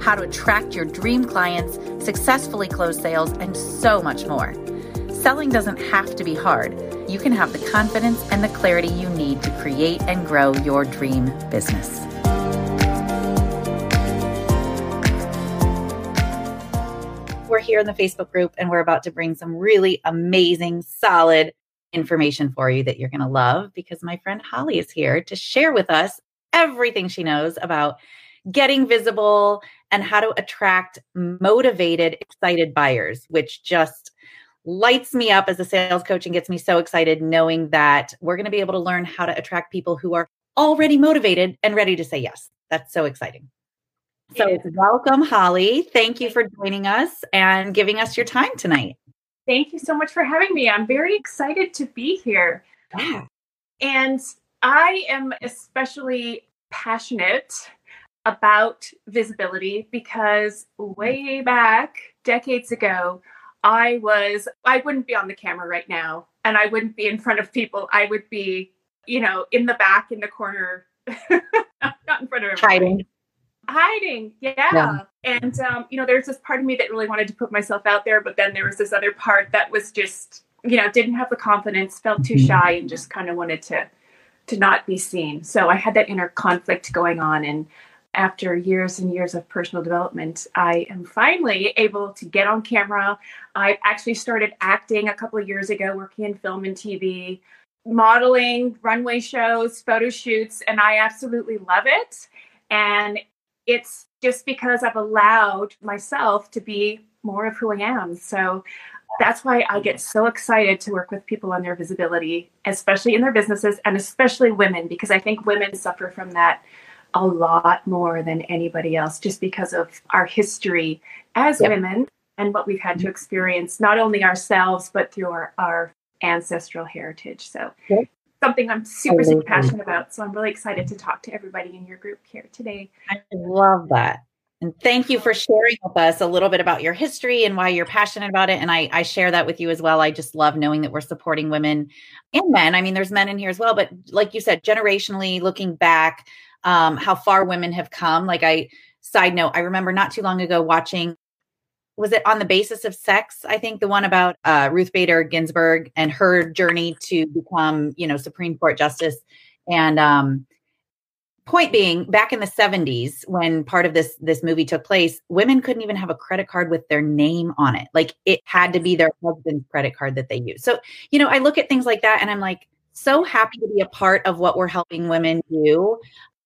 how to attract your dream clients, successfully close sales, and so much more. Selling doesn't have to be hard. You can have the confidence and the clarity you need to create and grow your dream business. We're here in the Facebook group and we're about to bring some really amazing, solid information for you that you're going to love because my friend Holly is here to share with us everything she knows about getting visible and how to attract motivated, excited buyers, which just lights me up as a sales coach and gets me so excited knowing that we're going to be able to learn how to attract people who are already motivated and ready to say yes. That's so exciting. So, yeah. welcome, Holly. Thank you for joining us and giving us your time tonight. Thank you so much for having me. I'm very excited to be here. Yeah. And I am especially passionate about visibility because way back decades ago, I was, I wouldn't be on the camera right now and I wouldn't be in front of people. I would be, you know, in the back in the corner, not in front of everybody. Hiding. Hiding, yeah. yeah. And, um, you know, there's this part of me that really wanted to put myself out there, but then there was this other part that was just, you know, didn't have the confidence, felt too mm-hmm. shy, and just kind of wanted to to not be seen. So I had that inner conflict going on and after years and years of personal development, I am finally able to get on camera. I actually started acting a couple of years ago, working in film and TV, modeling, runway shows, photo shoots, and I absolutely love it. And it's just because I've allowed myself to be more of who I am. So that's why I get so excited to work with people on their visibility, especially in their businesses and especially women, because I think women suffer from that a lot more than anybody else just because of our history as yep. women and what we've had to mm-hmm. experience, not only ourselves, but through our, our ancestral heritage. So, yep. something I'm super, super passionate about. So, I'm really excited to talk to everybody in your group here today. I love that. And thank you for sharing with us a little bit about your history and why you're passionate about it. And I, I, share that with you as well. I just love knowing that we're supporting women and men. I mean, there's men in here as well, but like you said, generationally looking back, um, how far women have come. Like I side note, I remember not too long ago watching was it on the basis of sex i think the one about uh, ruth bader ginsburg and her journey to become you know supreme court justice. And um, point being back in the 70s when part of this this movie took place women couldn't even have a credit card with their name on it. Like it had to be their husband's credit card that they use so you know i look at things like that and i'm like so happy to be a part of what we're helping women do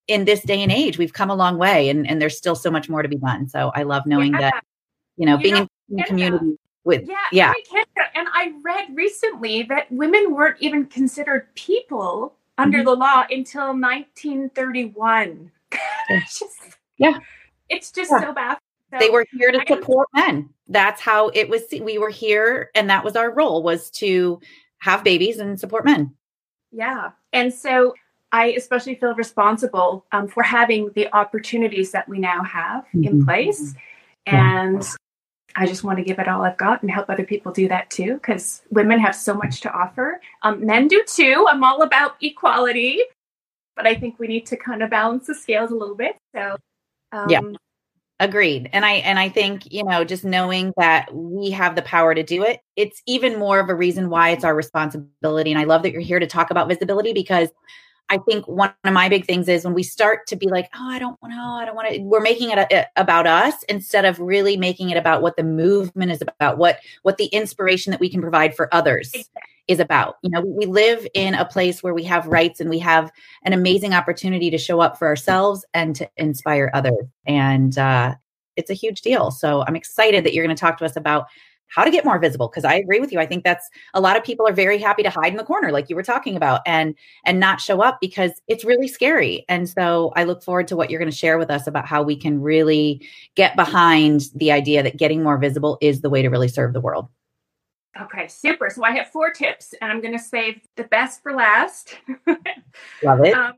in this day and age we've come a long way and, and there's still so much more to be done. So i love knowing yeah. that you know you being know, in community with yeah yeah. And i read recently that women weren't even considered people under mm-hmm. the law until 1931 it's just, yeah. it's just yeah. so bad. So they were here to support men. That's how it was we were here and that was our role was to have babies and support men. Yeah and so I especially feel responsible um, for having the opportunities that we now have mm-hmm. in place. And yeah. I just want to give it all I've got and help other people do that too, because women have so much to offer. Um, men do too. I'm all about equality, but I think we need to kind of balance the scales a little bit. So, um, yeah. Agreed. And I and I think, you know, just knowing that we have the power to do it, it's even more of a reason why it's our responsibility. And I love that you're here to talk about visibility because I think one of my big things is when we start to be like, oh, I don't want to, I don't want to, we're making it a, a, about us instead of really making it about what the movement is about, what what the inspiration that we can provide for others is about. You know, we live in a place where we have rights and we have an amazing opportunity to show up for ourselves and to inspire others. And uh, it's a huge deal. So I'm excited that you're going to talk to us about how to get more visible because i agree with you i think that's a lot of people are very happy to hide in the corner like you were talking about and and not show up because it's really scary and so i look forward to what you're going to share with us about how we can really get behind the idea that getting more visible is the way to really serve the world Okay, super. So I have four tips, and I'm going to save the best for last. Love it. Um,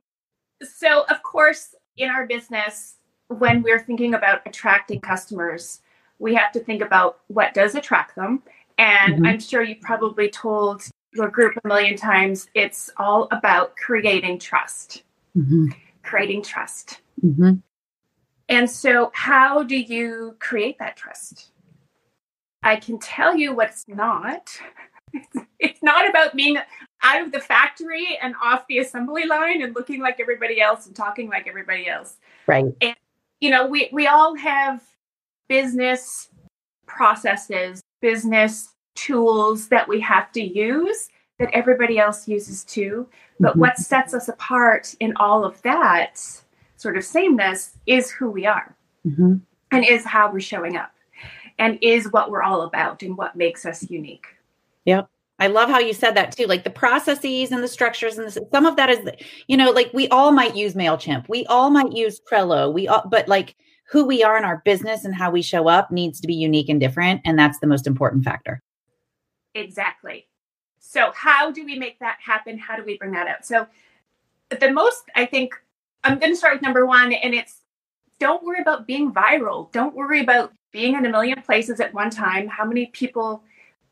so, of course, in our business, when we're thinking about attracting customers, we have to think about what does attract them. And mm-hmm. I'm sure you probably told your group a million times it's all about creating trust. Mm-hmm. Creating trust. Mm-hmm. And so, how do you create that trust? I can tell you what's not. it's not about being out of the factory and off the assembly line and looking like everybody else and talking like everybody else. Right. And you know, we we all have business processes, business tools that we have to use that everybody else uses too. But mm-hmm. what sets us apart in all of that sort of sameness is who we are mm-hmm. and is how we're showing up and is what we're all about and what makes us unique. Yep. I love how you said that too. Like the processes and the structures and the, some of that is, you know, like we all might use MailChimp. We all might use Trello. We all, but like who we are in our business and how we show up needs to be unique and different. And that's the most important factor. Exactly. So, how do we make that happen? How do we bring that out? So, the most, I think, I'm going to start with number one, and it's don't worry about being viral. Don't worry about being in a million places at one time. How many people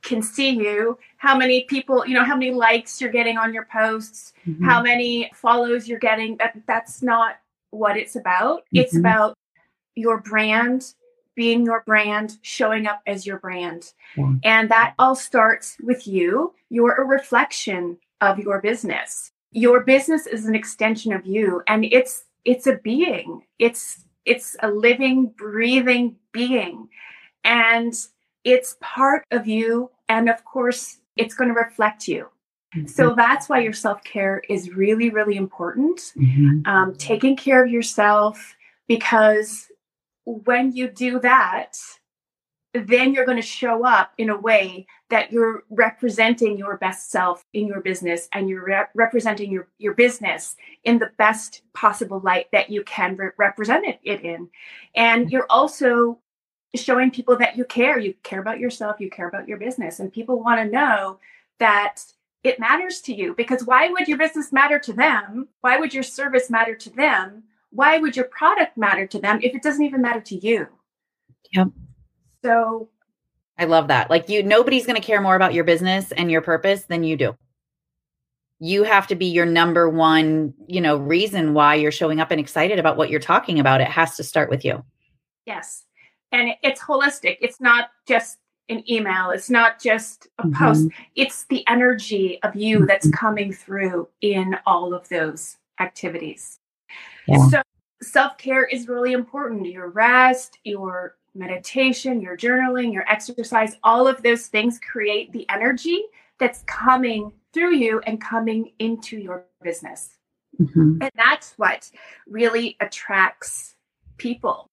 can see you? How many people, you know, how many likes you're getting on your posts? Mm-hmm. How many follows you're getting? That that's not what it's about. Mm-hmm. It's about your brand being your brand, showing up as your brand. And that all starts with you. You're a reflection of your business. Your business is an extension of you and it's it's a being. It's it's a living, breathing being. And it's part of you and of course it's going to reflect you. Mm-hmm. So that's why your self care is really, really important. Mm-hmm. Um, taking care of yourself because when you do that, then you're going to show up in a way that you're representing your best self in your business and you're re- representing your, your business in the best possible light that you can re- represent it, it in. And you're also showing people that you care. You care about yourself, you care about your business, and people want to know that it matters to you because why would your business matter to them? Why would your service matter to them why would your product matter to them if it doesn't even matter to you? Yep. So I love that. Like you nobody's going to care more about your business and your purpose than you do. You have to be your number one, you know, reason why you're showing up and excited about what you're talking about. It has to start with you. Yes. And it's holistic. It's not just an email. It's not just a mm-hmm. post. It's the energy of you mm-hmm. that's coming through in all of those activities. Yeah. So self care is really important. Your rest, your meditation, your journaling, your exercise, all of those things create the energy that's coming through you and coming into your business. Mm-hmm. And that's what really attracts people.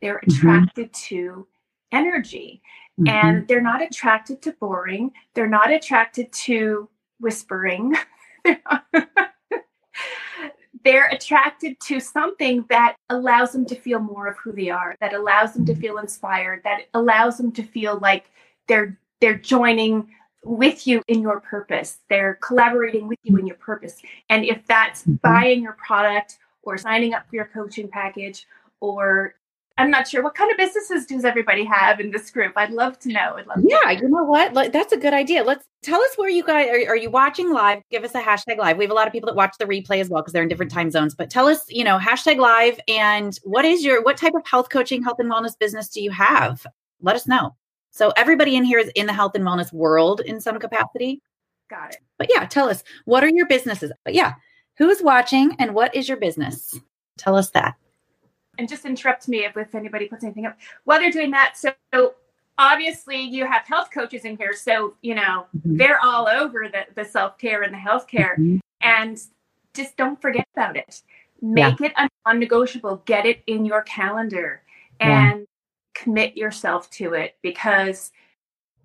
They're mm-hmm. attracted mm-hmm. to energy mm-hmm. and they're not attracted to boring. They're not attracted to whispering. they're attracted to something that allows them to feel more of who they are, that allows them to feel inspired, that allows them to feel like they're they're joining with you in your purpose. They're collaborating with you in your purpose. And if that's mm-hmm. buying your product or signing up for your coaching package or I'm not sure what kind of businesses does everybody have in this group. I'd love to know. I'd love yeah, you know what? That's a good idea. Let's tell us where you guys are. Are you watching live? Give us a hashtag live. We have a lot of people that watch the replay as well because they're in different time zones. But tell us, you know, hashtag live and what is your what type of health coaching, health and wellness business do you have? Let us know. So everybody in here is in the health and wellness world in some capacity. Got it. But yeah, tell us what are your businesses? But yeah, who is watching and what is your business? Tell us that and just interrupt me if, if anybody puts anything up while they're doing that. So, so obviously you have health coaches in here. So, you know, mm-hmm. they're all over the, the self-care and the healthcare mm-hmm. and just don't forget about it. Make yeah. it a non-negotiable. Get it in your calendar and yeah. commit yourself to it because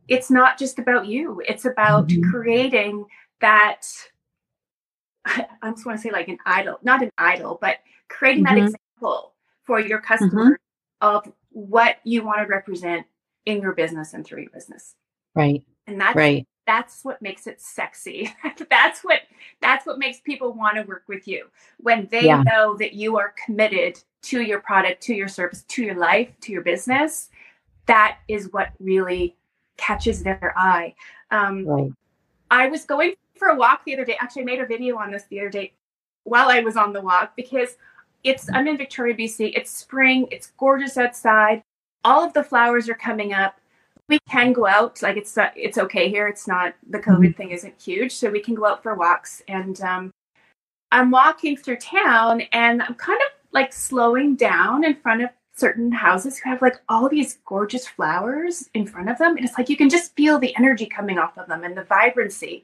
it's not just about you it's about mm-hmm. creating that I just want to say like an idol, not an idol, but creating mm-hmm. that example for your mm-hmm. mm-hmm. of what you want to represent in your business and through your business. Right. And that's right. That's what makes it sexy. that's what that's what makes people want to work with you when they yeah. know that you are committed to your product, to your service, to your life, to your business. That is what really catches their eye. Um, right. I was going for a walk the other day. Actually, I made a video on this the other day while I was on the walk because it's I'm in Victoria, BC. It's spring. It's gorgeous outside. All of the flowers are coming up. We can go out. Like it's it's okay here. It's not the COVID mm-hmm. thing isn't huge, so we can go out for walks. And um, I'm walking through town, and I'm kind of like slowing down in front of certain houses who have like all these gorgeous flowers in front of them. And it's like you can just feel the energy coming off of them and the vibrancy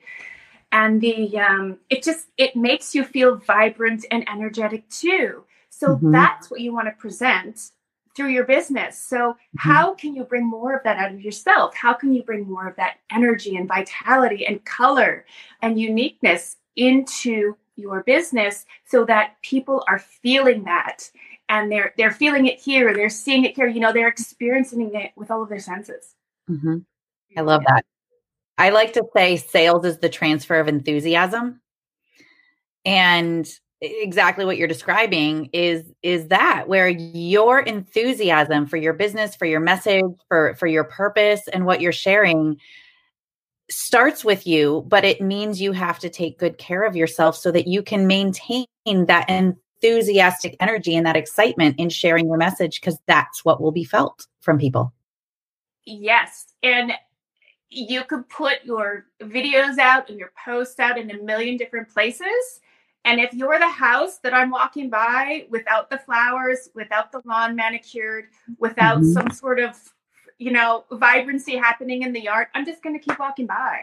and the um, it just it makes you feel vibrant and energetic too. So mm-hmm. that's what you want to present through your business. So mm-hmm. how can you bring more of that out of yourself? How can you bring more of that energy and vitality and color and uniqueness into your business so that people are feeling that? And they're they're feeling it here they're seeing it here you know they're experiencing it with all of their senses. Mm-hmm. i love that I like to say sales is the transfer of enthusiasm. And exactly what you're describing is is that where your enthusiasm for your business, for your message, for for your purpose and what you're sharing starts with you, but it means you have to take good care of yourself so that you can maintain that enthusiastic energy and that excitement in sharing your message because that's what will be felt from people. Yes. And you could put your videos out and your posts out in a million different places. And if you're the house that I'm walking by without the flowers, without the lawn manicured, without mm-hmm. some sort of, you know, vibrancy happening in the yard, I'm just going to keep walking by.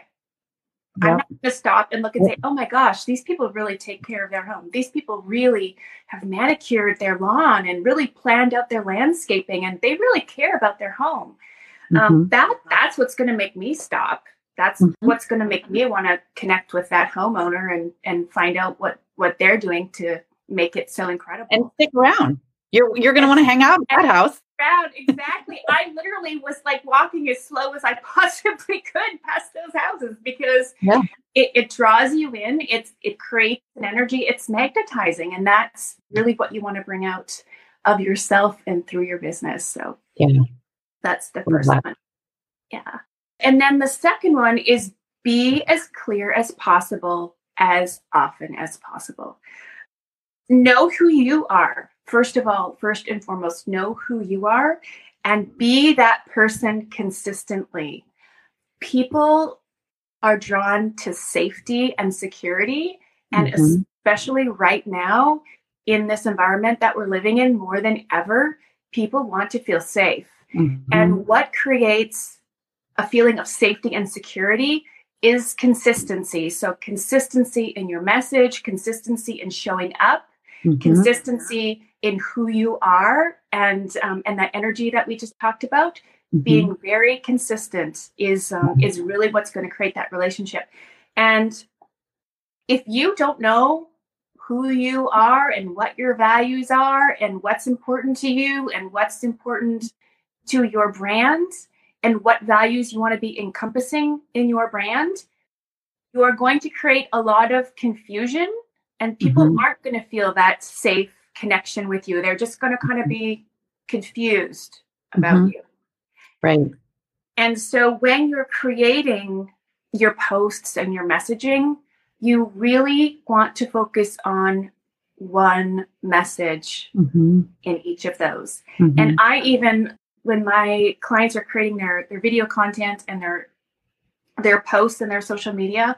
Yep. I'm not going to stop and look and say, oh my gosh, these people really take care of their home. These people really have manicured their lawn and really planned out their landscaping and they really care about their home. Um, mm-hmm. Um, that that's what's going to make me stop. That's mm-hmm. what's going to make me want to connect with that homeowner and and find out what what they're doing to make it so incredible and stick around. You're you're going to want to hang out at that house. Around exactly. I literally was like walking as slow as I possibly could past those houses because yeah. it, it draws you in. It's it creates an energy. It's magnetizing, and that's really what you want to bring out of yourself and through your business. So yeah. That's the first one. Yeah. And then the second one is be as clear as possible as often as possible. Know who you are. First of all, first and foremost, know who you are and be that person consistently. People are drawn to safety and security. And mm-hmm. especially right now, in this environment that we're living in more than ever, people want to feel safe. Mm-hmm. And what creates a feeling of safety and security is consistency. So, consistency in your message, consistency in showing up, mm-hmm. consistency in who you are, and um, and that energy that we just talked about. Mm-hmm. Being very consistent is um, is really what's going to create that relationship. And if you don't know who you are and what your values are and what's important to you and what's important to your brand and what values you want to be encompassing in your brand, you are going to create a lot of confusion and people mm-hmm. aren't going to feel that safe connection with you. They're just going to kind of be confused about mm-hmm. you. Right. And so when you're creating your posts and your messaging, you really want to focus on one message mm-hmm. in each of those. Mm-hmm. And I even when my clients are creating their their video content and their their posts and their social media,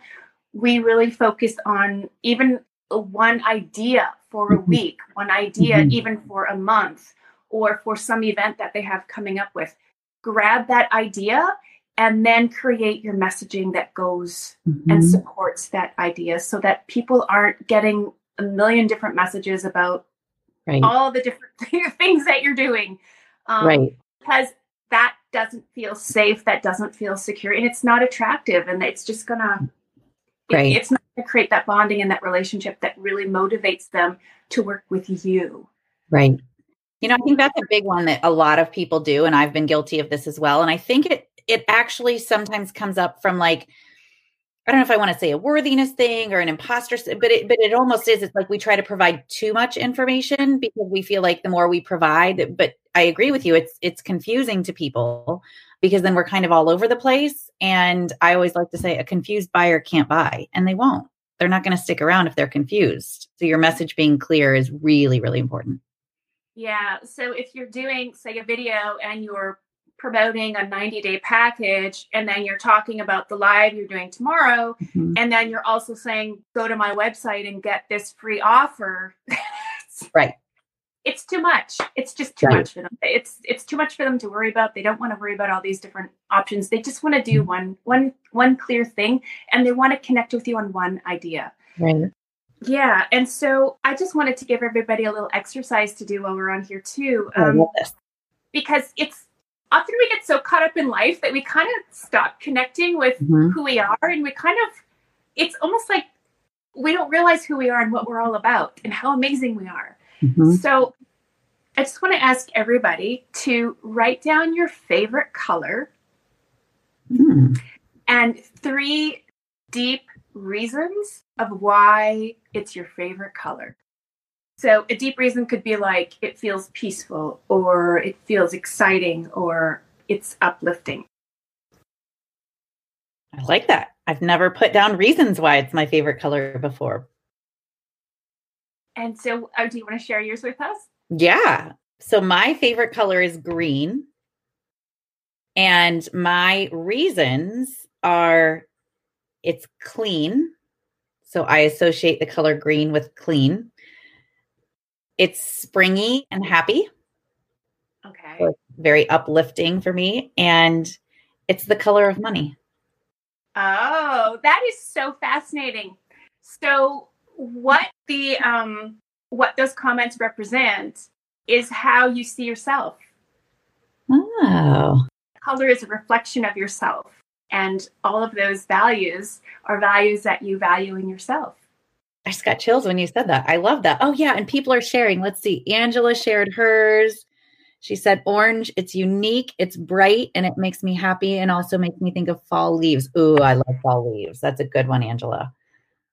we really focus on even one idea for a mm-hmm. week, one idea mm-hmm. even for a month, or for some event that they have coming up with. Grab that idea and then create your messaging that goes mm-hmm. and supports that idea so that people aren't getting a million different messages about right. all the different things that you're doing. Um, right because that doesn't feel safe, that doesn't feel secure, and it's not attractive, and it's just gonna right. It, it's not gonna create that bonding and that relationship that really motivates them to work with you. Right. You know, I think that's a big one that a lot of people do, and I've been guilty of this as well. And I think it it actually sometimes comes up from like I don't know if I want to say a worthiness thing or an imposter, but it but it almost is. It's like we try to provide too much information because we feel like the more we provide. But I agree with you. It's it's confusing to people because then we're kind of all over the place. And I always like to say a confused buyer can't buy, and they won't. They're not going to stick around if they're confused. So your message being clear is really really important. Yeah. So if you're doing, say, a video and you're promoting a 90 day package and then you're talking about the live you're doing tomorrow mm-hmm. and then you're also saying go to my website and get this free offer. Right. It's too much. It's just too right. much for them. It's it's too much for them to worry about. They don't want to worry about all these different options. They just want to do mm-hmm. one one one clear thing and they want to connect with you on one idea. Right. Yeah and so i just wanted to give everybody a little exercise to do while we're on here too um, because it's often we get so caught up in life that we kind of stop connecting with mm-hmm. who we are and we kind of it's almost like we don't realize who we are and what we're all about and how amazing we are mm-hmm. so i just want to ask everybody to write down your favorite color mm. and three deep reasons of why it's your favorite color so a deep reason could be like it feels peaceful or it feels exciting or it's uplifting. I like that. I've never put down reasons why it's my favorite color before. And so, oh, do you want to share yours with us? Yeah. So, my favorite color is green. And my reasons are it's clean. So, I associate the color green with clean. It's springy and happy. Okay. So very uplifting for me. And it's the color of money. Oh, that is so fascinating. So what the um what those comments represent is how you see yourself. Oh. Color is a reflection of yourself. And all of those values are values that you value in yourself. I just got chills when you said that. I love that. Oh, yeah. And people are sharing. Let's see. Angela shared hers. She said, Orange, it's unique, it's bright, and it makes me happy and also makes me think of fall leaves. Ooh, I love fall leaves. That's a good one, Angela.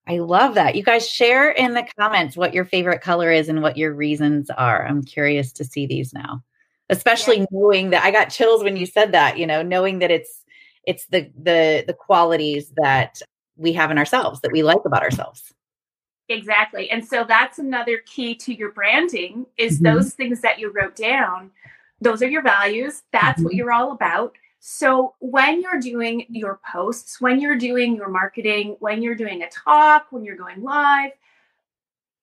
I love that. You guys share in the comments what your favorite color is and what your reasons are. I'm curious to see these now. Especially yeah. knowing that I got chills when you said that, you know, knowing that it's it's the the the qualities that we have in ourselves that we like about ourselves. Exactly. And so that's another key to your branding is mm-hmm. those things that you wrote down. Those are your values. That's mm-hmm. what you're all about. So when you're doing your posts, when you're doing your marketing, when you're doing a talk, when you're going live,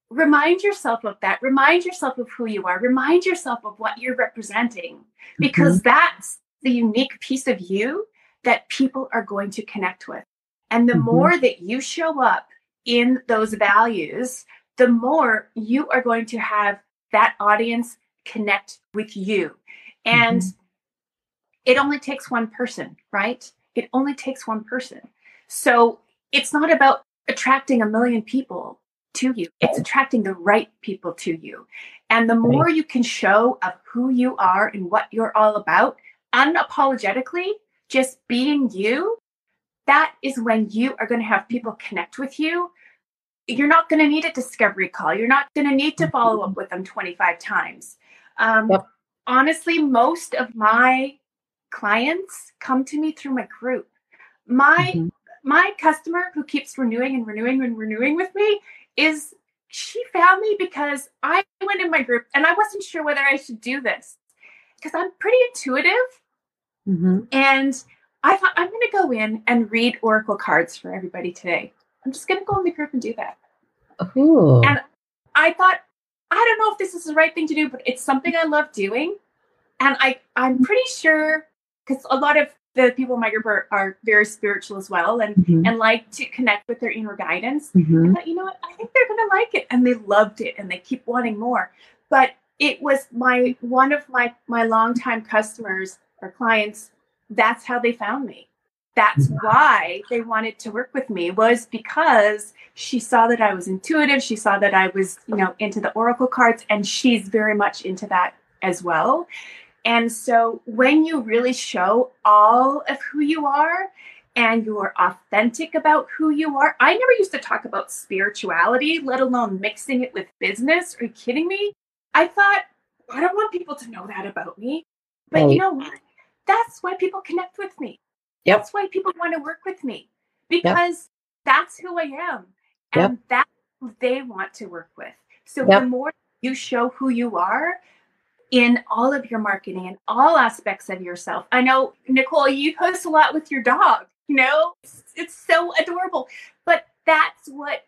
remind yourself of that. Remind yourself of who you are. Remind yourself of what you're representing because mm-hmm. that's the unique piece of you that people are going to connect with. And the mm-hmm. more that you show up in those values, the more you are going to have that audience connect with you. And mm-hmm. it only takes one person, right? It only takes one person. So it's not about attracting a million people to you, it's attracting the right people to you. And the more you can show of who you are and what you're all about, unapologetically, just being you, that is when you are going to have people connect with you you're not going to need a discovery call. You're not going to need to follow up mm-hmm. with them 25 times. Um, yep. Honestly, most of my clients come to me through my group. My mm-hmm. my customer who keeps renewing and renewing and renewing with me is she found me because I went in my group and I wasn't sure whether I should do this because I'm pretty intuitive. Mm-hmm. And I thought I'm going to go in and read oracle cards for everybody today. I'm just going to go in the group and do that. Ooh. And I thought, I don't know if this is the right thing to do, but it's something I love doing. And I, I'm pretty sure because a lot of the people in my group are, are very spiritual as well and, mm-hmm. and like to connect with their inner guidance. Mm-hmm. I thought, you know what, I think they're going to like it. And they loved it and they keep wanting more. But it was my one of my my longtime customers or clients, that's how they found me. That's why they wanted to work with me was because she saw that I was intuitive. She saw that I was, you know, into the oracle cards and she's very much into that as well. And so when you really show all of who you are and you're authentic about who you are, I never used to talk about spirituality, let alone mixing it with business. Are you kidding me? I thought, I don't want people to know that about me. But right. you know what? That's why people connect with me. Yep. That's why people want to work with me because yep. that's who I am. And yep. that's who they want to work with. So the more you show who you are in all of your marketing and all aspects of yourself. I know, Nicole, you post a lot with your dog. You know, it's, it's so adorable. But that's what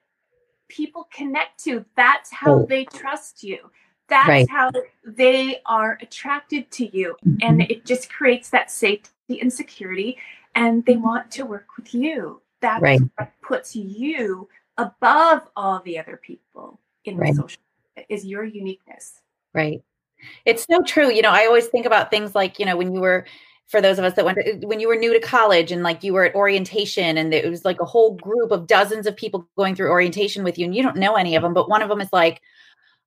people connect to. That's how oh. they trust you that's right. how they are attracted to you mm-hmm. and it just creates that safety and security and they mm-hmm. want to work with you that's right. what puts you above all the other people in right. the social is your uniqueness right it's so true you know i always think about things like you know when you were for those of us that went to, when you were new to college and like you were at orientation and it was like a whole group of dozens of people going through orientation with you and you don't know any of them but one of them is like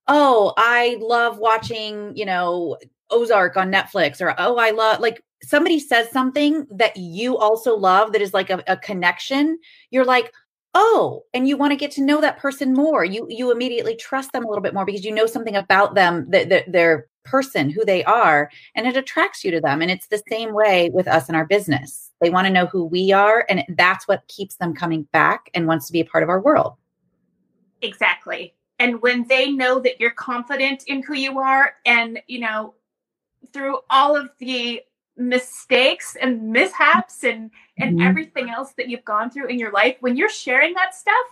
oh, I love watching, you know, Ozark on Netflix, or oh, I love like somebody says something that you also love that is like a, a connection. You're like, oh, and you want to get to know that person more. You you immediately trust them a little bit more because you know something about them that, that their person, who they are, and it attracts you to them. And it's the same way with us in our business. They want to know who we are, and that's what keeps them coming back and wants to be a part of our world. Exactly and when they know that you're confident in who you are and you know through all of the mistakes and mishaps and and mm-hmm. everything else that you've gone through in your life when you're sharing that stuff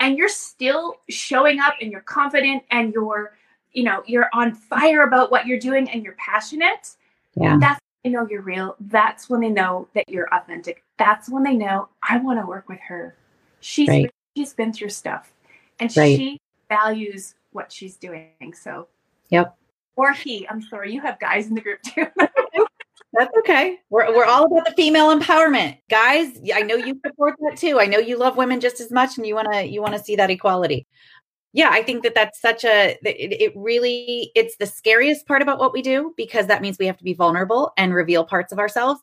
and you're still showing up and you're confident and you're you know you're on fire about what you're doing and you're passionate yeah that's when they know you're real that's when they know that you're authentic that's when they know i want to work with her she's right. she's been through stuff and right. she values what she's doing. So, yep. Or he. I'm sorry, you have guys in the group too. That's okay. We're, we're all about the female empowerment, guys. I know you support that too. I know you love women just as much, and you want to you want to see that equality. Yeah, I think that that's such a it, it really it's the scariest part about what we do because that means we have to be vulnerable and reveal parts of ourselves.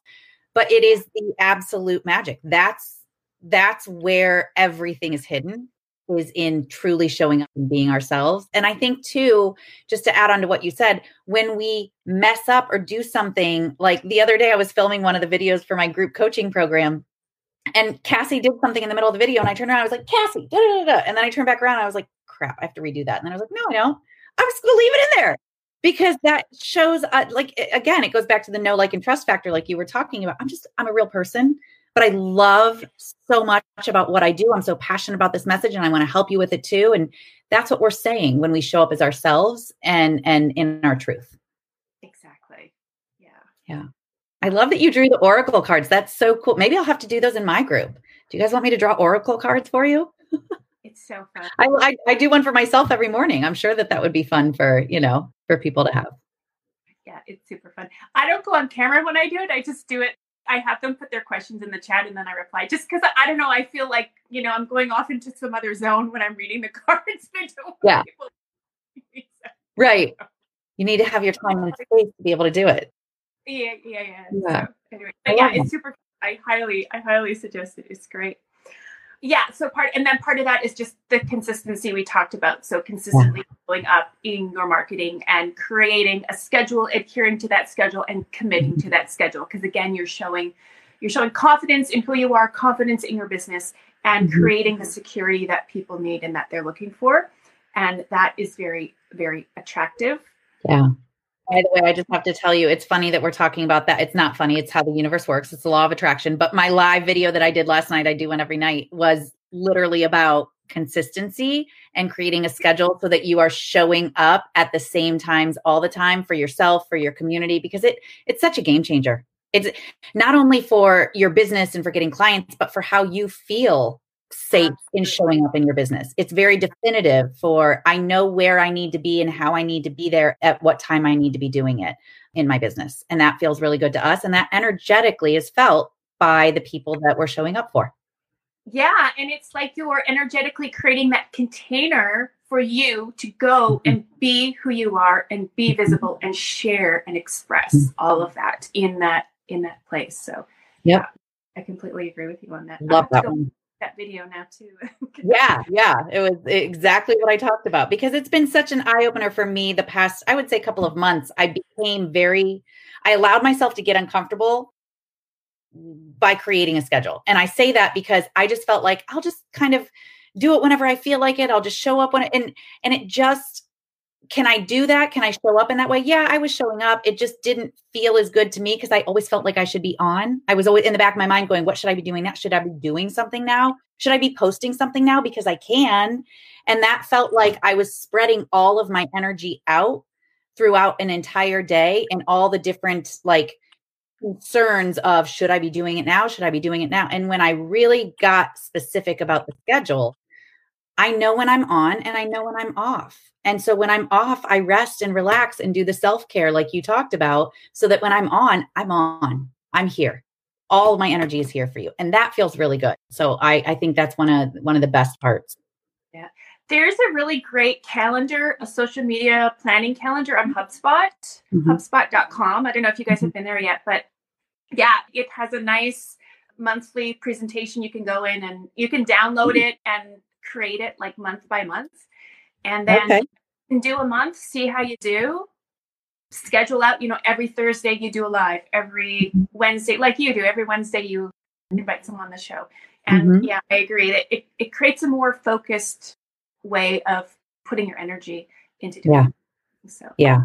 But it is the absolute magic. That's that's where everything is hidden is in truly showing up and being ourselves. And I think, too, just to add on to what you said, when we mess up or do something like the other day, I was filming one of the videos for my group coaching program. And Cassie did something in the middle of the video, and I turned around. I was like, Cassie, da, da, da, and then I turned back around. I was like, crap, I have to redo that. And then I was like, no, I don't. I'm just to leave it in there because that shows, uh, like, again, it goes back to the no like and trust factor, like you were talking about. I'm just, I'm a real person but I love so much about what I do. I'm so passionate about this message and I want to help you with it too. And that's what we're saying when we show up as ourselves and and in our truth. Exactly. Yeah. Yeah. I love that you drew the oracle cards. That's so cool. Maybe I'll have to do those in my group. Do you guys want me to draw oracle cards for you? it's so fun. I, I, I do one for myself every morning. I'm sure that that would be fun for you know for people to have. Yeah, it's super fun. I don't go on camera when I do it. I just do it I have them put their questions in the chat and then I reply just because I, don't know. I feel like, you know, I'm going off into some other zone when I'm reading the cards. yeah. right. You need to have your time and space to be able to do it. Yeah, yeah, yeah. yeah. So, anyway, but yeah, oh, it's super. I highly, I highly suggest it. It's great yeah so part and then part of that is just the consistency we talked about. So consistently following up in your marketing and creating a schedule adhering to that schedule and committing to that schedule. Because again you're showing you're showing confidence in who you are confidence in your business and mm-hmm. creating the security that people need and that they're looking for. And that is very very attractive. Yeah by the way, I just have to tell you, it's funny that we're talking about that. It's not funny. It's how the universe works. It's the law of attraction. But my live video that I did last night, I do one every night, was literally about consistency and creating a schedule so that you are showing up at the same times all the time for yourself, for your community, because it it's such a game changer. It's not only for your business and for getting clients, but for how you feel safe in showing up in your business. It's very definitive for I know where I need to be and how I need to be there at what time I need to be doing it in my business. And that feels really good to us. And that energetically is felt by the people that we're showing up for. Yeah. And it's like you're energetically creating that container for you to go mm-hmm. and be who you are and be mm-hmm. visible and share and express mm-hmm. all of that in that in that place. So yeah, I completely agree with you on that. Love that one that video now too. yeah, yeah, it was exactly what I talked about because it's been such an eye opener for me the past I would say couple of months. I became very I allowed myself to get uncomfortable by creating a schedule. And I say that because I just felt like I'll just kind of do it whenever I feel like it. I'll just show up when it, and and it just can I do that? Can I show up in that way? Yeah, I was showing up. It just didn't feel as good to me because I always felt like I should be on. I was always in the back of my mind going, what should I be doing now? Should I be doing something now? Should I be posting something now because I can? And that felt like I was spreading all of my energy out throughout an entire day and all the different like concerns of should I be doing it now? Should I be doing it now? And when I really got specific about the schedule, I know when I'm on and I know when I'm off. And so when I'm off, I rest and relax and do the self care like you talked about, so that when I'm on, I'm on, I'm here. All my energy is here for you. And that feels really good. So I, I think that's one of one of the best parts. Yeah. There's a really great calendar, a social media planning calendar on HubSpot, mm-hmm. HubSpot.com. I don't know if you guys have mm-hmm. been there yet, but yeah, it has a nice monthly presentation you can go in and you can download mm-hmm. it and create it like month by month and then okay. do a month, see how you do. Schedule out, you know, every Thursday you do a live, every. Wednesday, like you do, every Wednesday you invite someone on the show. And mm-hmm. yeah, I agree that it, it creates a more focused way of putting your energy into doing yeah. It. So yeah,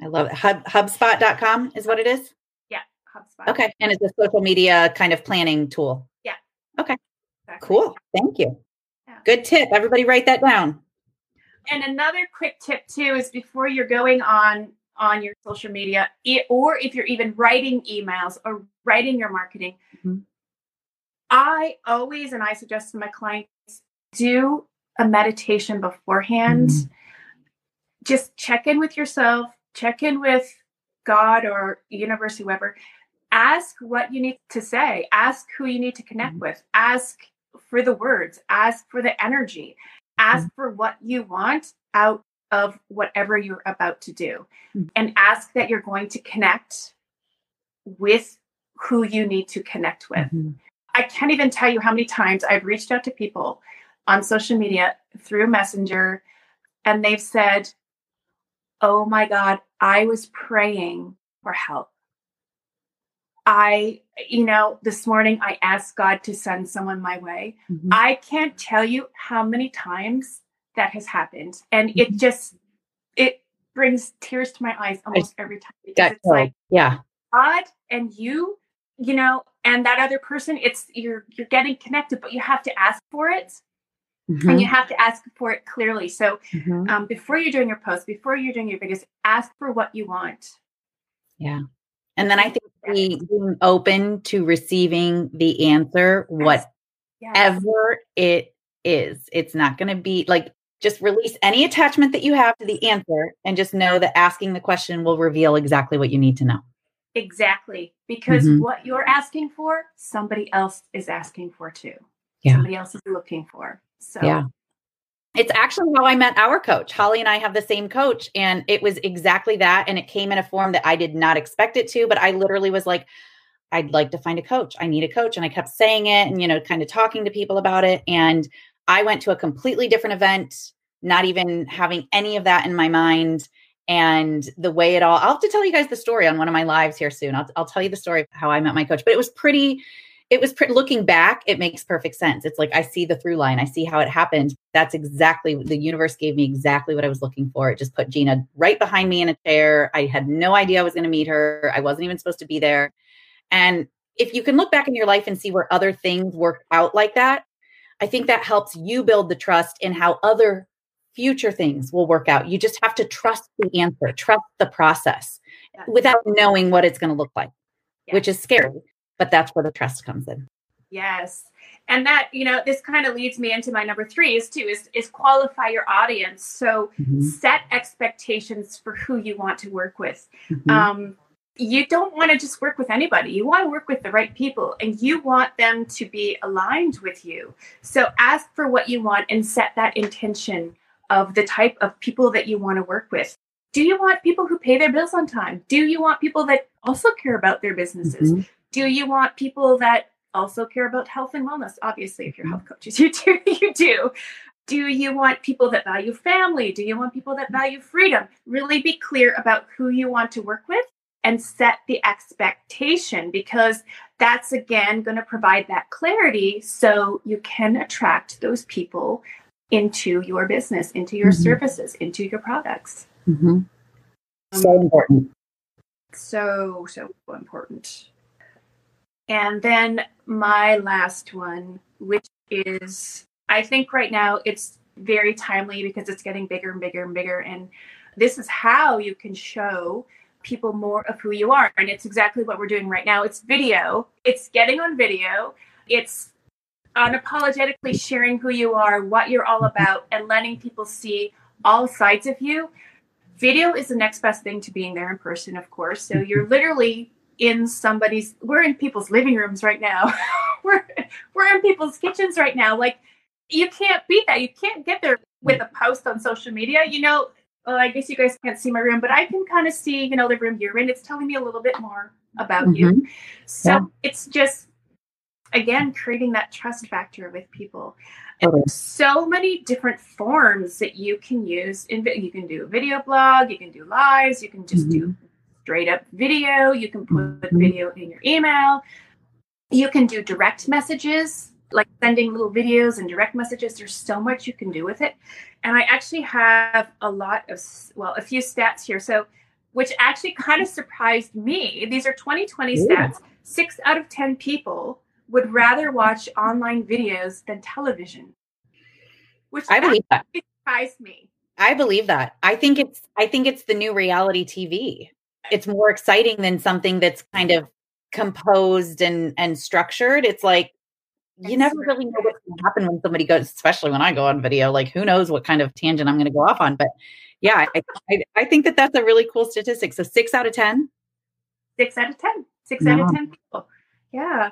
I love it. Hub, HubSpot.com is what it is. Yeah, HubSpot. Okay, and it's a social media kind of planning tool. Yeah. Okay. Exactly. Cool. Thank you. Good tip. Everybody write that down and another quick tip too is before you're going on on your social media or if you're even writing emails or writing your marketing mm-hmm. i always and i suggest to my clients do a meditation beforehand mm-hmm. just check in with yourself check in with god or universe whoever ask what you need to say ask who you need to connect mm-hmm. with ask for the words ask for the energy ask mm-hmm. for what you want out of whatever you're about to do mm-hmm. and ask that you're going to connect with who you need to connect with. Mm-hmm. I can't even tell you how many times I've reached out to people on social media through Messenger and they've said, Oh my God, I was praying for help. I, you know, this morning I asked God to send someone my way. Mm-hmm. I can't tell you how many times that has happened. And it mm-hmm. just, it brings tears to my eyes almost every time because it's like, yeah, God and you, you know, and that other person, it's, you're, you're getting connected, but you have to ask for it. Mm-hmm. And you have to ask for it clearly. So mm-hmm. um, before you're doing your post, before you're doing your videos, ask for what you want. Yeah. And then I think being open to receiving the answer, whatever yes. it is. It's not going to be like just release any attachment that you have to the answer and just know that asking the question will reveal exactly what you need to know. Exactly. Because mm-hmm. what you're asking for, somebody else is asking for too. Yeah. Somebody else is looking for. So, yeah. It's actually how I met our coach. Holly and I have the same coach, and it was exactly that. And it came in a form that I did not expect it to, but I literally was like, I'd like to find a coach. I need a coach. And I kept saying it and, you know, kind of talking to people about it. And I went to a completely different event, not even having any of that in my mind. And the way it all, I'll have to tell you guys the story on one of my lives here soon. I'll, I'll tell you the story of how I met my coach, but it was pretty it was looking back, it makes perfect sense. It's like I see the through line, I see how it happened. That's exactly the universe gave me exactly what I was looking for. It just put Gina right behind me in a chair. I had no idea I was going to meet her. I wasn't even supposed to be there. And if you can look back in your life and see where other things work out like that, I think that helps you build the trust in how other future things will work out. You just have to trust the answer, trust the process without knowing what it's going to look like, which is scary but that's where the trust comes in. Yes. And that, you know, this kind of leads me into my number three is too, is is qualify your audience. So mm-hmm. set expectations for who you want to work with. Mm-hmm. Um, you don't want to just work with anybody. You want to work with the right people and you want them to be aligned with you. So ask for what you want and set that intention of the type of people that you want to work with. Do you want people who pay their bills on time? Do you want people that also care about their businesses? Mm-hmm. Do you want people that also care about health and wellness? Obviously, if you're health coaches, you do. You do. Do you want people that value family? Do you want people that value freedom? Really be clear about who you want to work with and set the expectation because that's again going to provide that clarity so you can attract those people into your business, into your mm-hmm. services, into your products. Mm-hmm. So important. So, so important. And then my last one, which is, I think right now it's very timely because it's getting bigger and bigger and bigger. And this is how you can show people more of who you are. And it's exactly what we're doing right now. It's video, it's getting on video, it's unapologetically sharing who you are, what you're all about, and letting people see all sides of you. Video is the next best thing to being there in person, of course. So you're literally in somebody's we're in people's living rooms right now. we're we're in people's kitchens right now. Like you can't beat that. You can't get there with a post on social media. You know, well, I guess you guys can't see my room, but I can kind of see, you know, the room you're in. It's telling me a little bit more about mm-hmm. you. So yeah. it's just again creating that trust factor with people and so many different forms that you can use in you can do a video blog you can do lives you can just mm-hmm. do straight up video you can put mm-hmm. video in your email you can do direct messages like sending little videos and direct messages there's so much you can do with it and i actually have a lot of well a few stats here so which actually kind of surprised me these are 2020 Ooh. stats six out of ten people would rather watch online videos than television. Which I believe that surprised me. I believe that. I think it's I think it's the new reality TV. It's more exciting than something that's kind of composed and and structured. It's like you never really know what's going to happen when somebody goes, especially when I go on video. Like, who knows what kind of tangent I'm going to go off on? But yeah, I, I, I, think that that's a really cool statistic. So six out of ten, six out of ten, six out of ten people. Yeah,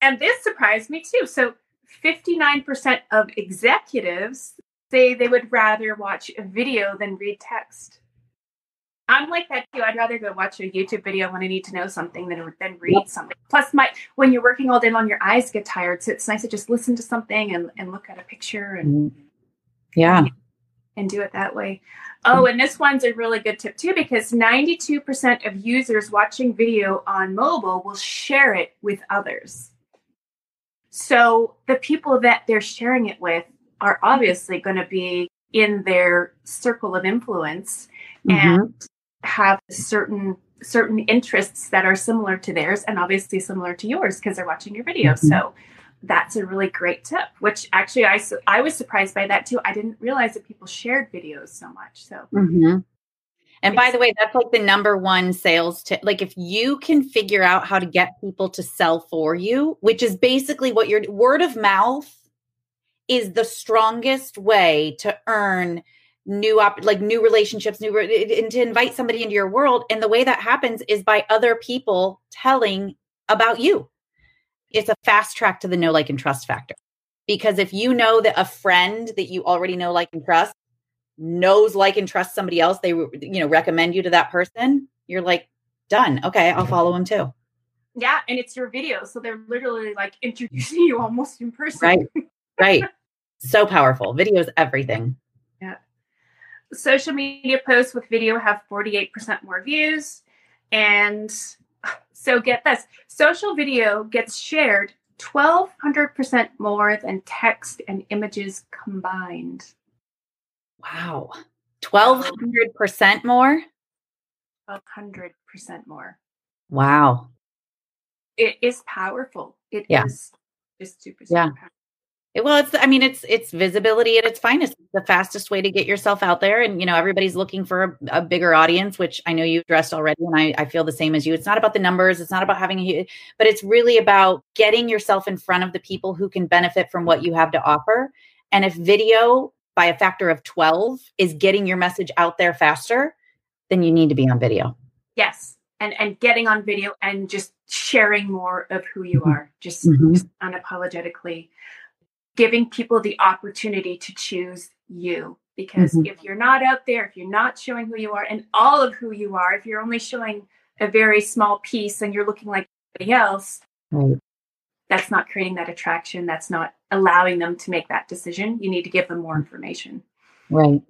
and this surprised me too. So 59% of executives say they would rather watch a video than read text. I'm like that too. I'd rather go watch a YouTube video when I need to know something than, than read yep. something. Plus, my when you're working all day long, your eyes get tired. So it's nice to just listen to something and, and look at a picture and mm-hmm. yeah, and do it that way. Oh, and this one's a really good tip too because 92% of users watching video on mobile will share it with others. So the people that they're sharing it with are obviously going to be in their circle of influence mm-hmm. and have certain certain interests that are similar to theirs and obviously similar to yours because they're watching your video. Mm-hmm. So that's a really great tip which actually I, I was surprised by that too i didn't realize that people shared videos so much so mm-hmm. And by the way, that's like the number one sales tip. Like if you can figure out how to get people to sell for you, which is basically what your word of mouth is the strongest way to earn new op- like new relationships, new re- and to invite somebody into your world. And the way that happens is by other people telling about you. It's a fast track to the know, like, and trust factor. Because if you know that a friend that you already know, like, and trust knows like and trusts somebody else they you know recommend you to that person you're like done. Okay i'll follow him too. Yeah and it's your video so they're literally like introducing you almost in person. Right. Right. So powerful. Videos everything. Yeah social media posts with video have 48% more views and so get this social video gets shared 1200% more than text and images combined Wow. 1200% more? 1200% more. Wow. It is powerful. It yeah. is just super, super yeah. Powerful. Well, it's I mean it's it's visibility at its finest. It's the fastest way to get yourself out there, and you know everybody's looking for a, a, bigger audience, which I know you've addressed already, and I, I feel the same as you. It's not about the numbers, it's not about having a, but it's really about getting yourself in front of the people who can benefit from what you have to offer. And if video by a factor of twelve is getting your message out there faster, then you need to be on video. Yes, and and getting on video and just sharing more of who you mm-hmm. are, just, mm-hmm. just unapologetically giving people the opportunity to choose you. Because mm-hmm. if you're not out there if you're not showing who you are and all of who you are if you're only showing a very small piece and you're looking like everybody else right. that's not creating that attraction. That's not allowing them to make that decision. You need to give them more information. Right.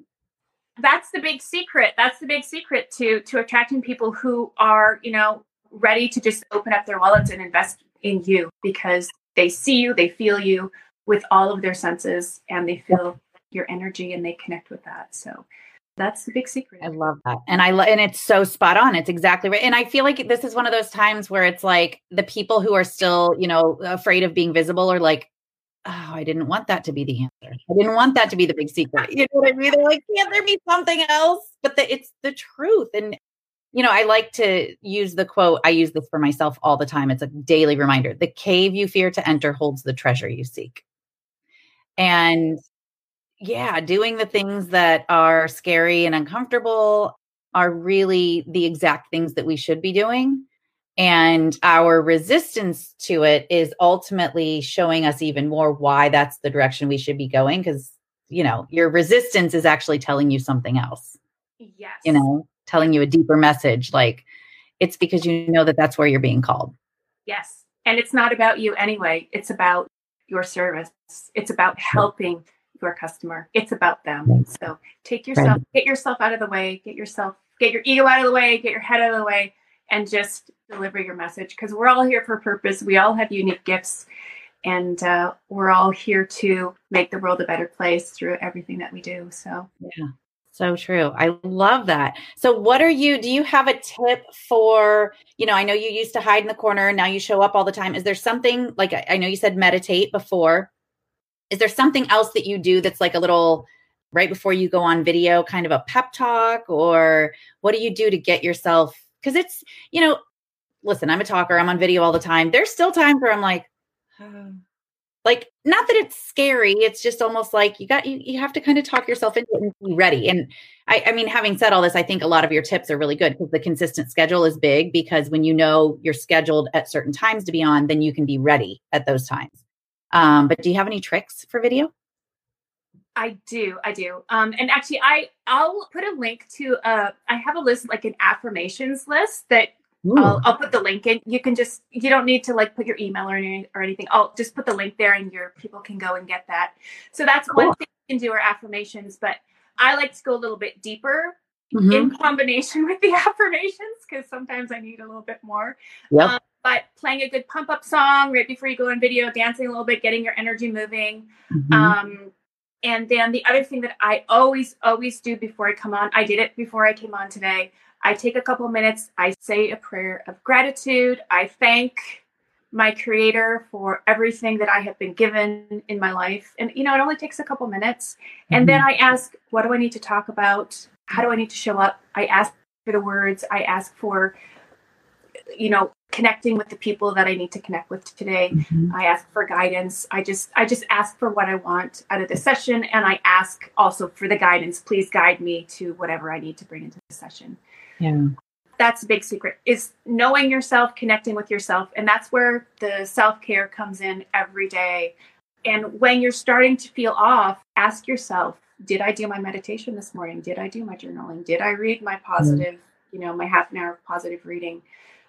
That's the big secret. That's the big secret to to attracting people who are you know ready to just open up their wallets and invest in you because they see you they feel you with all of their senses and they feel your energy and they connect with that. So that's the big secret. I love that. And I love and it's so spot on. It's exactly right. And I feel like this is one of those times where it's like the people who are still, you know, afraid of being visible are like, oh, I didn't want that to be the answer. I didn't want that to be the big secret. You know what I mean? They're like, can't there be something else? But the, it's the truth. And you know, I like to use the quote. I use this for myself all the time. It's a daily reminder. The cave you fear to enter holds the treasure you seek. And yeah, doing the things that are scary and uncomfortable are really the exact things that we should be doing. And our resistance to it is ultimately showing us even more why that's the direction we should be going. Because, you know, your resistance is actually telling you something else. Yes. You know, telling you a deeper message. Like it's because you know that that's where you're being called. Yes. And it's not about you anyway. It's about your service. It's about helping your customer. It's about them. So take yourself, get yourself out of the way, get yourself, get your ego out of the way, get your head out of the way, and just deliver your message. Because we're all here for a purpose. We all have unique gifts, and uh, we're all here to make the world a better place through everything that we do. So yeah, so true. I love that. So what are you do you have a tip for, you know, I know you used to hide in the corner, and now you show up all the time. Is there something like I know you said meditate before. Is there something else that you do that's like a little right before you go on video, kind of a pep talk or what do you do to get yourself cuz it's, you know, listen, I'm a talker, I'm on video all the time. There's still times where I'm like, oh like not that it's scary it's just almost like you got you, you have to kind of talk yourself into it and be ready. And I, I mean having said all this i think a lot of your tips are really good because the consistent schedule is big because when you know you're scheduled at certain times to be on then you can be ready at those times. Um, but do you have any tricks for video? I do, I do. Um, and actually, I I'll put a link to uh, I have a list like an affirmations list that I'll, I'll, put the link in. You can just you don't need to like put your email or, any, or anything. I'll just put the link there, and your people can go and get that. So that's cool. one thing you can do are affirmations. But I like to go a little bit deeper mm-hmm. in combination with the affirmations because sometimes I need a little bit more. Yep. Um, but playing a good pump up song right before you go on video, dancing a little bit, getting your energy moving. Mm-hmm. Um, and then the other thing that I always, always do before I come on, I did it before I came on today. I take a couple minutes, I say a prayer of gratitude. I thank my creator for everything that I have been given in my life. And, you know, it only takes a couple minutes. Mm-hmm. And then I ask, what do I need to talk about? How do I need to show up? I ask for the words, I ask for, you know, connecting with the people that I need to connect with today. Mm-hmm. I ask for guidance. I just I just ask for what I want out of the session and I ask also for the guidance. Please guide me to whatever I need to bring into the session. Yeah. That's a big secret is knowing yourself, connecting with yourself. And that's where the self care comes in every day. And when you're starting to feel off, ask yourself, did I do my meditation this morning? Did I do my journaling? Did I read my mm-hmm. positive, mm-hmm. you know, my half an hour of positive reading?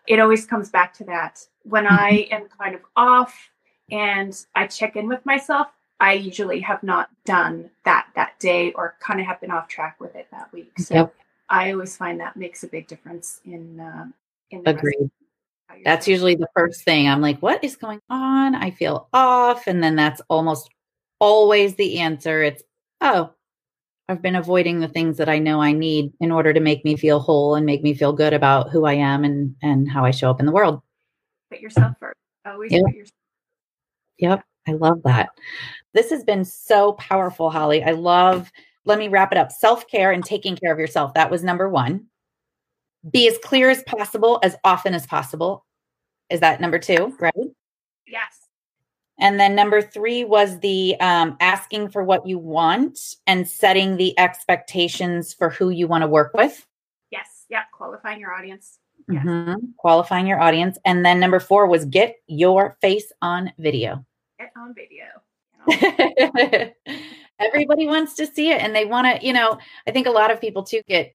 It always comes back to that. When mm-hmm. I am kind of off and I check in with myself, I usually have not done that that day or kind of have been off track with it that week. So yep. I always find that makes a big difference in uh, in the agreed. That's usually the first thing. I'm like, what is going on? I feel off, and then that's almost always the answer. It's oh, I've been avoiding the things that I know I need in order to make me feel whole and make me feel good about who I am and and how I show up in the world. Put yourself first. Always yep. put yourself. Yep. I love that. This has been so powerful, Holly. I love, let me wrap it up self care and taking care of yourself. That was number one. Be as clear as possible, as often as possible. Is that number two, right? Yes. And then number three was the um, asking for what you want and setting the expectations for who you want to work with. Yes. Yeah. Qualifying your audience. Yes. Mm-hmm. Qualifying your audience. And then number four was get your face on video. Get on video. Everybody wants to see it and they want to, you know, I think a lot of people too get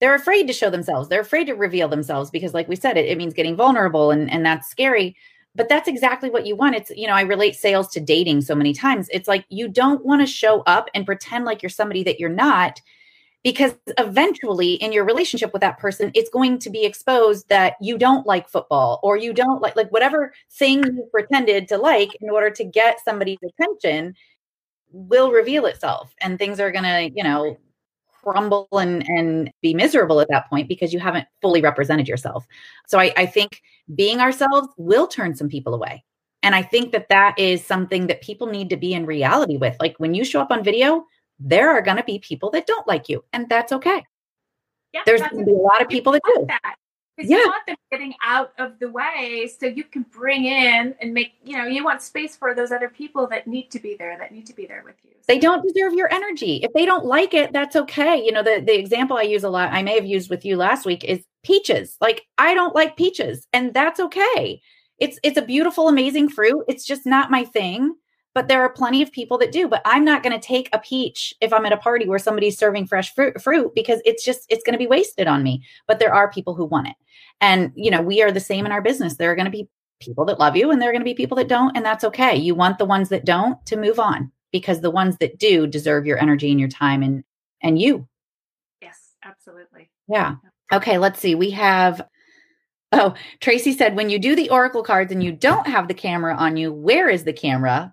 they're afraid to show themselves. They're afraid to reveal themselves because like we said it, it means getting vulnerable and and that's scary. But that's exactly what you want. It's, you know, I relate sales to dating so many times. It's like you don't want to show up and pretend like you're somebody that you're not because eventually in your relationship with that person it's going to be exposed that you don't like football or you don't like like whatever thing you pretended to like in order to get somebody's attention will reveal itself and things are going to you know crumble and and be miserable at that point because you haven't fully represented yourself so I, I think being ourselves will turn some people away and i think that that is something that people need to be in reality with like when you show up on video there are going to be people that don't like you, and that's okay. Yeah, There's going to be a lot of people that do. That. Because yeah. you want them getting out of the way so you can bring in and make, you know, you want space for those other people that need to be there, that need to be there with you. So. They don't deserve your energy. If they don't like it, that's okay. You know, the, the example I use a lot, I may have used with you last week is peaches. Like I don't like peaches and that's okay. It's it's a beautiful, amazing fruit. It's just not my thing but there are plenty of people that do but i'm not going to take a peach if i'm at a party where somebody's serving fresh fruit, fruit because it's just it's going to be wasted on me. But there are people who want it. And you know we are the same in our business. There are going to be people that love you and there are going to be people that don't and that's okay. You want the ones that don't to move on because the ones that do deserve your energy and your time and and you. Yes absolutely. Yeah. Okay let's see. We have Oh, Tracy said, when you do the Oracle cards and you don't have the camera on you, where is the camera?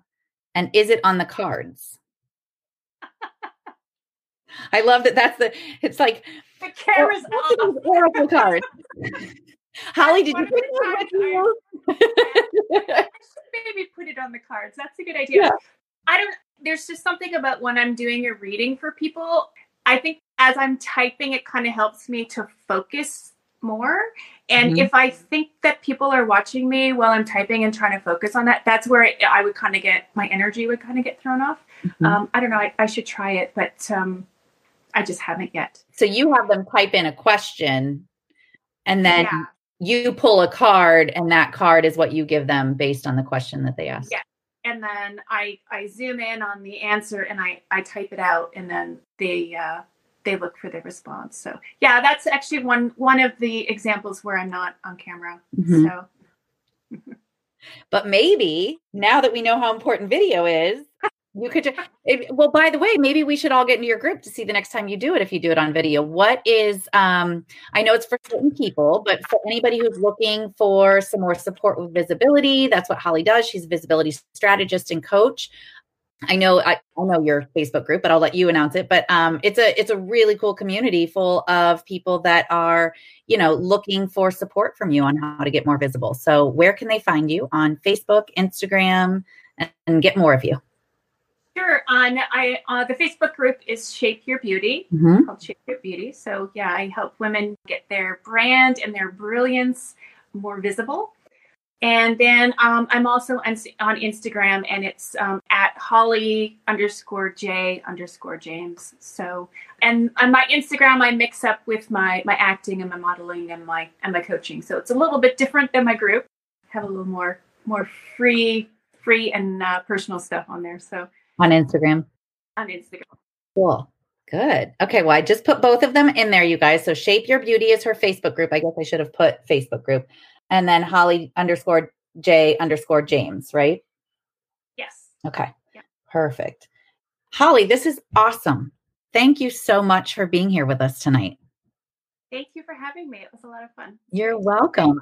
And is it on the cards? I love that. That's the. It's like the oh, camera's oh, on oracle cards. Holly, did you put it you? maybe put it on the cards. That's a good idea. Yeah. I don't. There's just something about when I'm doing a reading for people. I think as I'm typing, it kind of helps me to focus more. And mm-hmm. if I think that people are watching me while I'm typing and trying to focus on that, that's where it, I would kind of get my energy would kind of get thrown off. Mm-hmm. Um, I don't know. I, I, should try it, but um, I just haven't yet. So you have them type in a question and then yeah. you pull a card, and that card is what you give them based on the question that they ask. Yeah. And then I, I zoom in on the answer and I, I type it out and then they uh, they look for the response. So yeah, that's actually one one of the examples where I'm not on camera. Mm-hmm. So but maybe now that we know how important video is, you could just, well by the way, maybe we should all get into your group to see the next time you do it if you do it on video. What is um I know it's for certain people, but for anybody who's looking for some more support with visibility, that's what Holly does. She's a visibility strategist and coach. I know I, I know your Facebook group, but I'll let you announce it. But um, it's a it's a really cool community full of people that are you know looking for support from you on how to get more visible. So where can they find you on Facebook, Instagram, and, and get more of you? Sure. On I uh, the Facebook group is Shape Your Beauty mm-hmm. called Shape Your Beauty. So yeah, I help women get their brand and their brilliance more visible. And then um, I'm also on, on, Instagram and it's um, at Holly underscore J underscore James. So, and on my Instagram, I mix up with my, my acting and my modeling and my, and my coaching. So it's a little bit different than my group. I have a little more, more free, free and uh, personal stuff on there. So on Instagram, on Instagram. Cool. Good. Okay. Well, I just put both of them in there, you guys. So Shape Your Beauty is her Facebook group. I guess I should have put Facebook group and then Holly underscore J underscore James, right? Yes. Okay. Yeah. Perfect. Holly, this is awesome. Thank you so much for being here with us tonight. Thank you for having me. It was a lot of fun. You're welcome.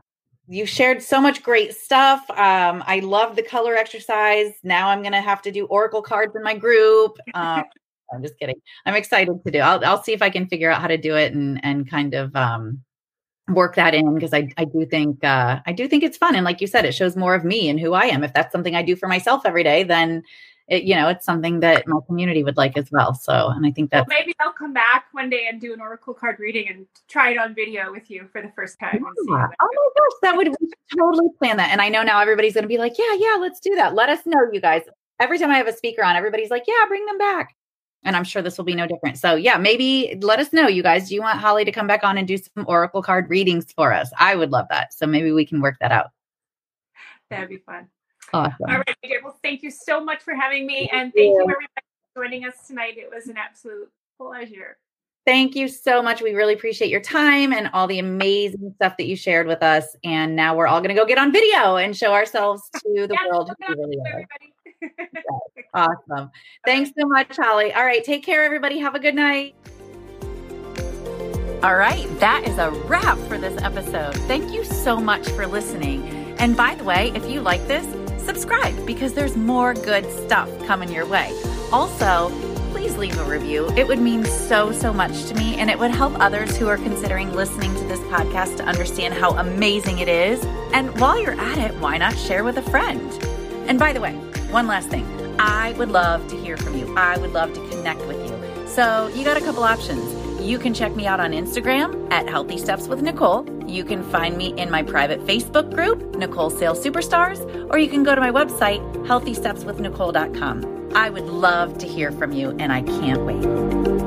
You shared so much great stuff. Um, I love the color exercise. Now I'm going to have to do Oracle cards in my group. Um, I'm just kidding. I'm excited to do. I'll, I'll see if I can figure out how to do it and and kind of um, work that in because I, I do think uh, I do think it's fun and like you said it shows more of me and who I am. If that's something I do for myself every day then it, you know it's something that my community would like as well so and I think that well, maybe I'll come back one day and do an oracle card reading and try it on video with you for the first time. Yeah. oh my gosh that would totally plan that and I know now everybody's going to be like yeah yeah let's do that. Let us know you guys. Every time I have a speaker on everybody's like yeah bring them back and I'm sure this will be no different. So, yeah, maybe let us know, you guys. Do you want Holly to come back on and do some oracle card readings for us? I would love that. So maybe we can work that out. That'd be fun. Awesome. All right. Well, thank you so much for having me, and thank you everybody for joining us tonight. It was an absolute pleasure. Thank you so much. We really appreciate your time and all the amazing stuff that you shared with us. And now we're all going to go get on video and show ourselves to the world. Really awesome. Thanks so much, Holly. All right. Take care, everybody. Have a good night. All right. That is a wrap for this episode. Thank you so much for listening. And by the way, if you like this, subscribe because there's more good stuff coming your way. Also, please leave a review. It would mean so, so much to me, and it would help others who are considering listening to this podcast to understand how amazing it is. And while you're at it, why not share with a friend? And by the way, one last thing I would love to hear from you, I would love to connect with you. So, you got a couple options. You can check me out on Instagram at Healthy Steps with Nicole. You can find me in my private Facebook group, Nicole Sales Superstars, or you can go to my website, healthystepswithnicole.com. I would love to hear from you, and I can't wait.